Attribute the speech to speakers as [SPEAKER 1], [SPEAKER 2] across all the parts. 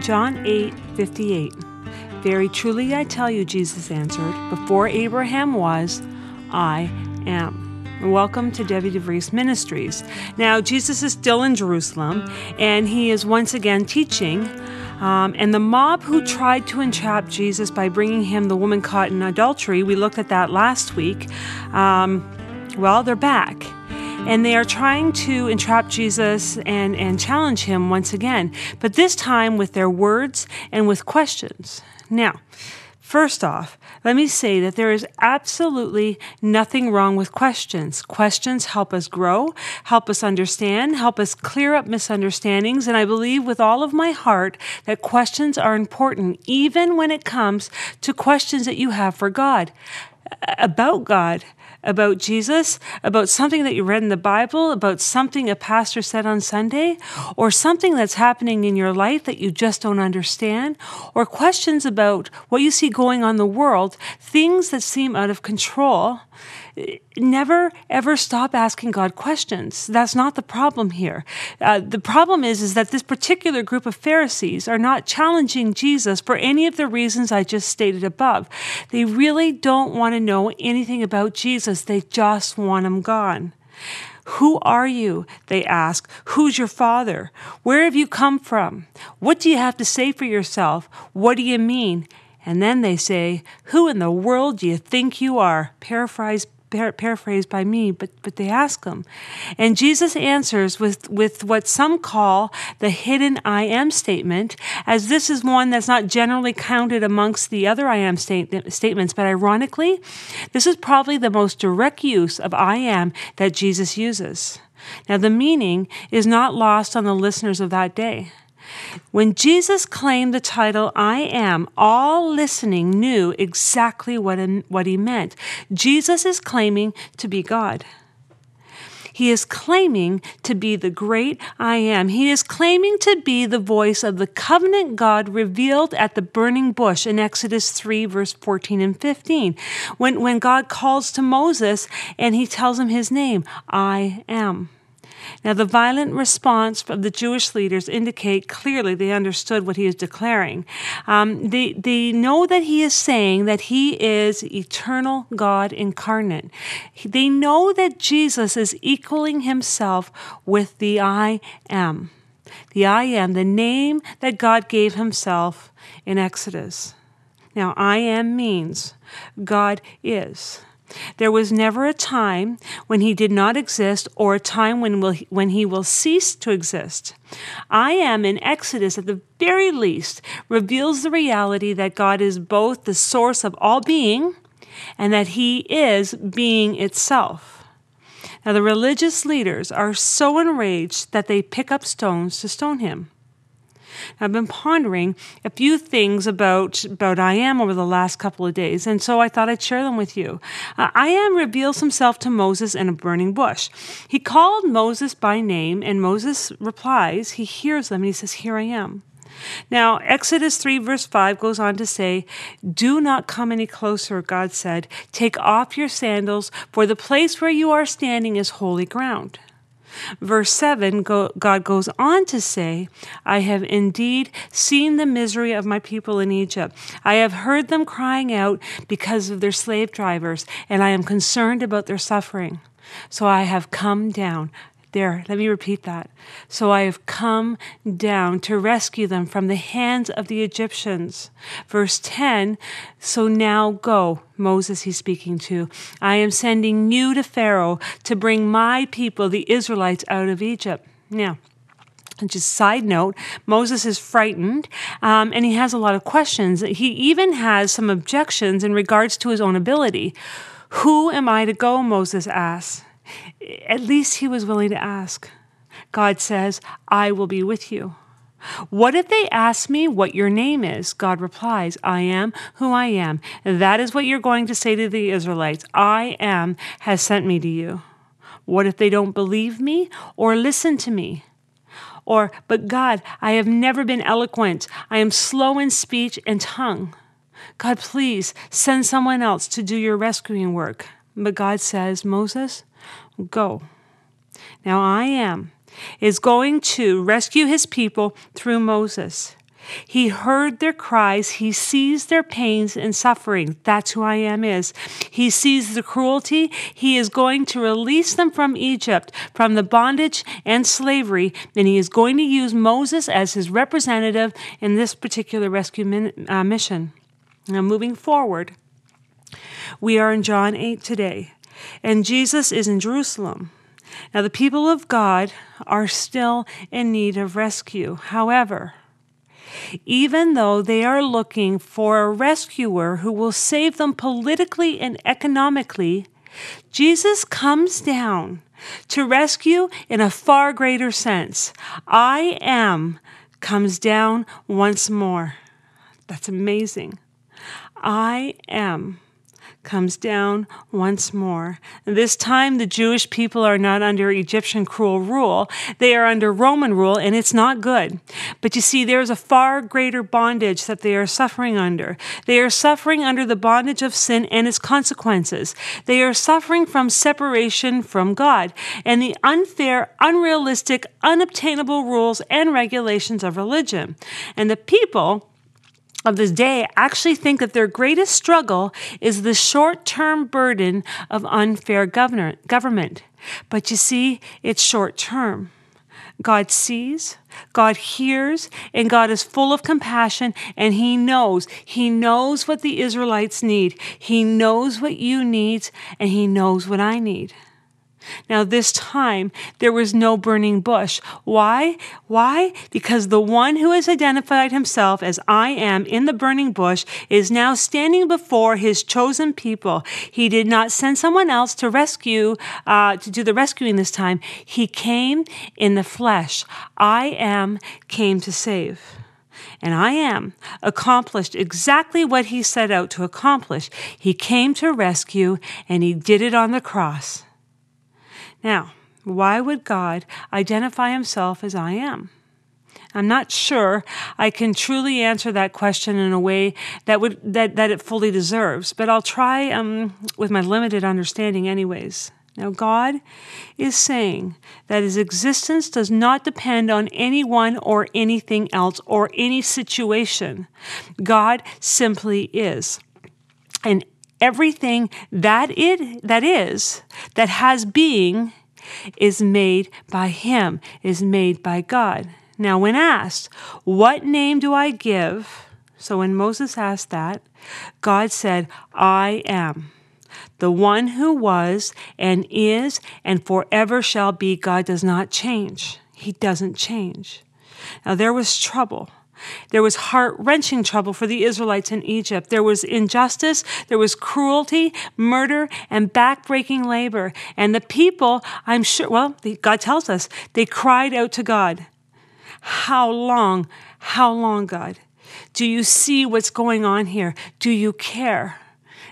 [SPEAKER 1] John 8 58. Very truly I tell you, Jesus answered, before Abraham was, I am. Welcome to Debbie DeVries Ministries. Now, Jesus is still in Jerusalem, and he is once again teaching. Um, and the mob who tried to entrap Jesus by bringing him the woman caught in adultery, we looked at that last week. Um, well, they're back and they are trying to entrap Jesus and, and challenge him once again, but this time with their words and with questions. Now, First off, let me say that there is absolutely nothing wrong with questions. Questions help us grow, help us understand, help us clear up misunderstandings, and I believe with all of my heart that questions are important, even when it comes to questions that you have for God, about God, about Jesus, about something that you read in the Bible, about something a pastor said on Sunday, or something that's happening in your life that you just don't understand, or questions about what you see going on in the world, things that seem out of control never ever stop asking God questions. That's not the problem here. Uh, the problem is is that this particular group of Pharisees are not challenging Jesus for any of the reasons I just stated above. They really don't want to know anything about Jesus. They just want him gone. Who are you? They ask. Who's your father? Where have you come from? What do you have to say for yourself? What do you mean? And then they say, Who in the world do you think you are? Paraphrase par- paraphrased by me, but, but they ask him. And Jesus answers with, with what some call the hidden I am statement, as this is one that's not generally counted amongst the other I am state- statements, but ironically, this is probably the most direct use of I am that Jesus uses. Now, the meaning is not lost on the listeners of that day. When Jesus claimed the title I am, all listening knew exactly what, what he meant. Jesus is claiming to be God. He is claiming to be the great I am. He is claiming to be the voice of the covenant God revealed at the burning bush in Exodus 3, verse 14 and 15. When, when God calls to Moses and he tells him his name, I am. Now, the violent response of the Jewish leaders indicate clearly they understood what he is declaring. Um, they, they know that he is saying that he is eternal God incarnate. They know that Jesus is equaling himself with the I am. The I am, the name that God gave himself in Exodus. Now, I am means God is. There was never a time when he did not exist or a time when, will, when he will cease to exist. I am in Exodus, at the very least, reveals the reality that God is both the source of all being and that he is being itself. Now, the religious leaders are so enraged that they pick up stones to stone him. I've been pondering a few things about, about I am over the last couple of days, and so I thought I'd share them with you. Uh, I am reveals himself to Moses in a burning bush. He called Moses by name, and Moses replies, he hears them, and he says, Here I am. Now, Exodus 3, verse 5 goes on to say, Do not come any closer, God said. Take off your sandals, for the place where you are standing is holy ground. Verse 7, God goes on to say, I have indeed seen the misery of my people in Egypt. I have heard them crying out because of their slave drivers, and I am concerned about their suffering. So I have come down. There, let me repeat that. So I have come down to rescue them from the hands of the Egyptians. Verse 10 So now go, Moses he's speaking to. I am sending you to Pharaoh to bring my people, the Israelites, out of Egypt. Now, just side note, Moses is frightened um, and he has a lot of questions. He even has some objections in regards to his own ability. Who am I to go? Moses asks. At least he was willing to ask. God says, I will be with you. What if they ask me what your name is? God replies, I am who I am. That is what you're going to say to the Israelites. I am has sent me to you. What if they don't believe me or listen to me? Or, but God, I have never been eloquent. I am slow in speech and tongue. God, please send someone else to do your rescuing work. But God says, Moses, go. Now I am is going to rescue his people through Moses. He heard their cries. He sees their pains and suffering. That's who I am is. He sees the cruelty. He is going to release them from Egypt, from the bondage and slavery, and he is going to use Moses as his representative in this particular rescue min- uh, mission. Now, moving forward, we are in John 8 today, and Jesus is in Jerusalem. Now, the people of God are still in need of rescue. However, even though they are looking for a rescuer who will save them politically and economically, Jesus comes down to rescue in a far greater sense. I am comes down once more. That's amazing. I am comes down once more. This time, the Jewish people are not under Egyptian cruel rule, they are under Roman rule, and it's not good. But you see, there's a far greater bondage that they are suffering under. They are suffering under the bondage of sin and its consequences. They are suffering from separation from God and the unfair, unrealistic, unobtainable rules and regulations of religion. And the people, of this day actually think that their greatest struggle is the short term burden of unfair government. But you see, it's short term. God sees, God hears, and God is full of compassion, and He knows. He knows what the Israelites need. He knows what you need, and He knows what I need. Now, this time, there was no burning bush. Why? Why? Because the one who has identified himself as I am in the burning bush is now standing before his chosen people. He did not send someone else to rescue, uh, to do the rescuing this time. He came in the flesh. I am came to save. And I am accomplished exactly what he set out to accomplish. He came to rescue, and he did it on the cross. Now, why would God identify himself as I am? I'm not sure I can truly answer that question in a way that would that, that it fully deserves, but I'll try um, with my limited understanding anyways. Now, God is saying that his existence does not depend on anyone or anything else or any situation. God simply is. And everything that it that is that has being is made by him is made by god. Now when asked what name do i give? So when moses asked that god said i am the one who was and is and forever shall be. God does not change. He doesn't change. Now there was trouble there was heart wrenching trouble for the Israelites in Egypt. There was injustice, there was cruelty, murder, and backbreaking labor. And the people, I'm sure, well, God tells us, they cried out to God. How long? How long, God? Do you see what's going on here? Do you care?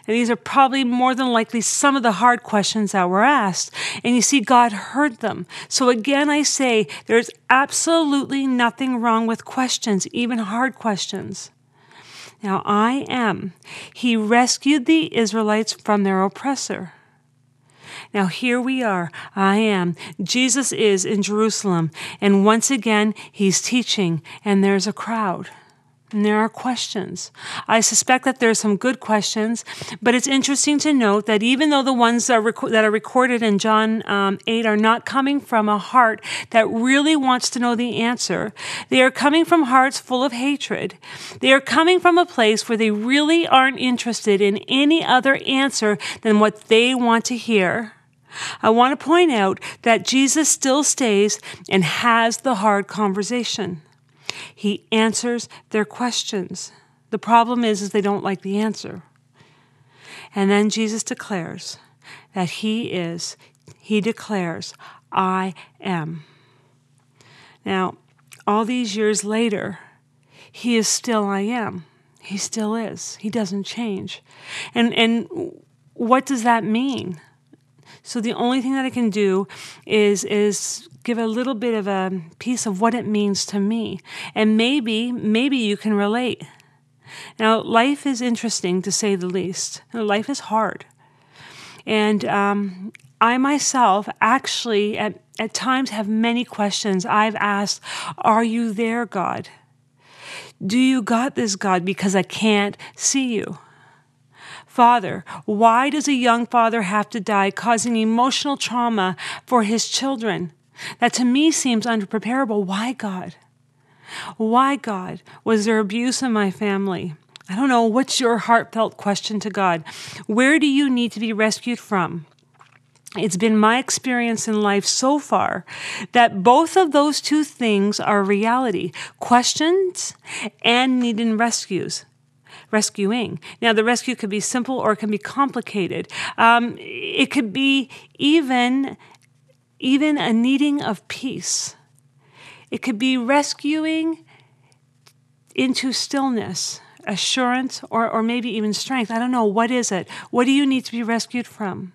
[SPEAKER 1] And these are probably more than likely some of the hard questions that were asked. And you see, God heard them. So again, I say there's absolutely nothing wrong with questions, even hard questions. Now, I am. He rescued the Israelites from their oppressor. Now, here we are. I am. Jesus is in Jerusalem. And once again, he's teaching, and there's a crowd. And there are questions. I suspect that there are some good questions, but it's interesting to note that even though the ones that are, rec- that are recorded in John um, 8 are not coming from a heart that really wants to know the answer, they are coming from hearts full of hatred. They are coming from a place where they really aren't interested in any other answer than what they want to hear. I want to point out that Jesus still stays and has the hard conversation. He answers their questions. The problem is, is they don't like the answer. And then Jesus declares that He is, He declares, I am. Now, all these years later, He is still I am. He still is. He doesn't change. And, and what does that mean? So the only thing that I can do is, is give a little bit of a piece of what it means to me. And maybe, maybe you can relate. Now, life is interesting to say the least. Life is hard. And um, I myself actually, at, at times, have many questions. I've asked, Are you there, God? Do you got this, God, because I can't see you? Father, why does a young father have to die, causing emotional trauma for his children? That to me seems unpreparable. Why, God? Why, God, was there abuse in my family? I don't know. What's your heartfelt question to God? Where do you need to be rescued from? It's been my experience in life so far that both of those two things are reality questions and needing rescues. Rescuing. Now, the rescue could be simple or it can be complicated. Um, it could be even, even a needing of peace. It could be rescuing into stillness, assurance, or, or maybe even strength. I don't know. What is it? What do you need to be rescued from?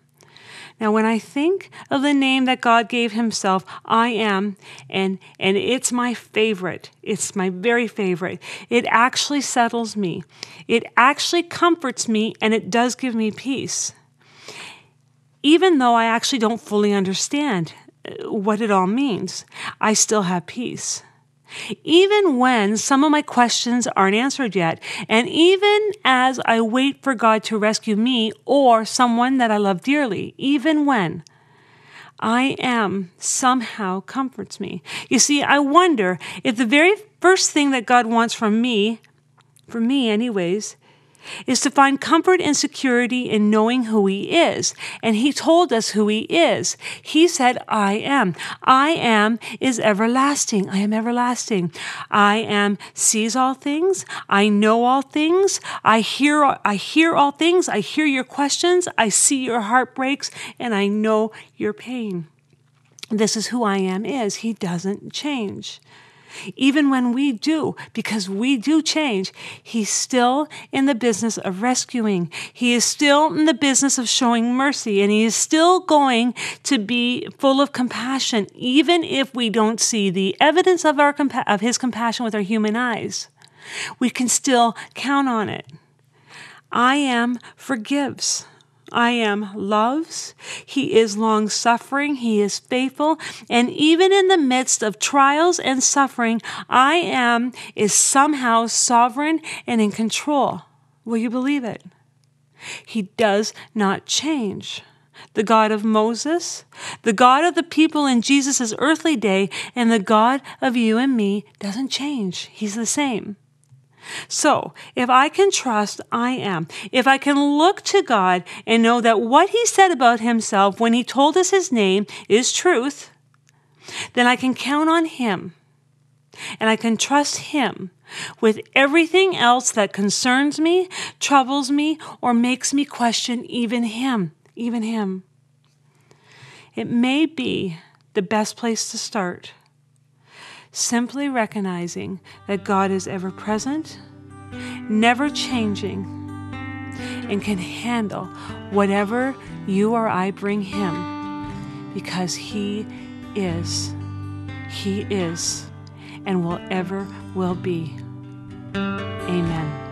[SPEAKER 1] Now, when I think of the name that God gave Himself, I am, and, and it's my favorite, it's my very favorite, it actually settles me. It actually comforts me, and it does give me peace. Even though I actually don't fully understand uh, what it all means, I still have peace even when some of my questions aren't answered yet, and even as I wait for God to rescue me or someone that I love dearly, even when I am somehow comforts me. You see, I wonder if the very first thing that God wants from me, for me anyways, is to find comfort and security in knowing who He is. And He told us who He is. He said, I am. I am is everlasting. I am everlasting. I am sees all things. I know all things. I hear, I hear all things. I hear your questions. I see your heartbreaks and I know your pain. This is who I am is. He doesn't change. Even when we do, because we do change, He's still in the business of rescuing. He is still in the business of showing mercy, and He is still going to be full of compassion, even if we don't see the evidence of, our, of His compassion with our human eyes. We can still count on it. I am forgives. I am loves. He is long suffering. He is faithful. And even in the midst of trials and suffering, I am is somehow sovereign and in control. Will you believe it? He does not change. The God of Moses, the God of the people in Jesus' earthly day, and the God of you and me doesn't change. He's the same. So, if I can trust, I am. If I can look to God and know that what He said about Himself when He told us His name is truth, then I can count on Him and I can trust Him with everything else that concerns me, troubles me, or makes me question even Him, even Him. It may be the best place to start simply recognizing that God is ever present, never changing, and can handle whatever you or I bring Him because He is. He is and will ever will be. Amen.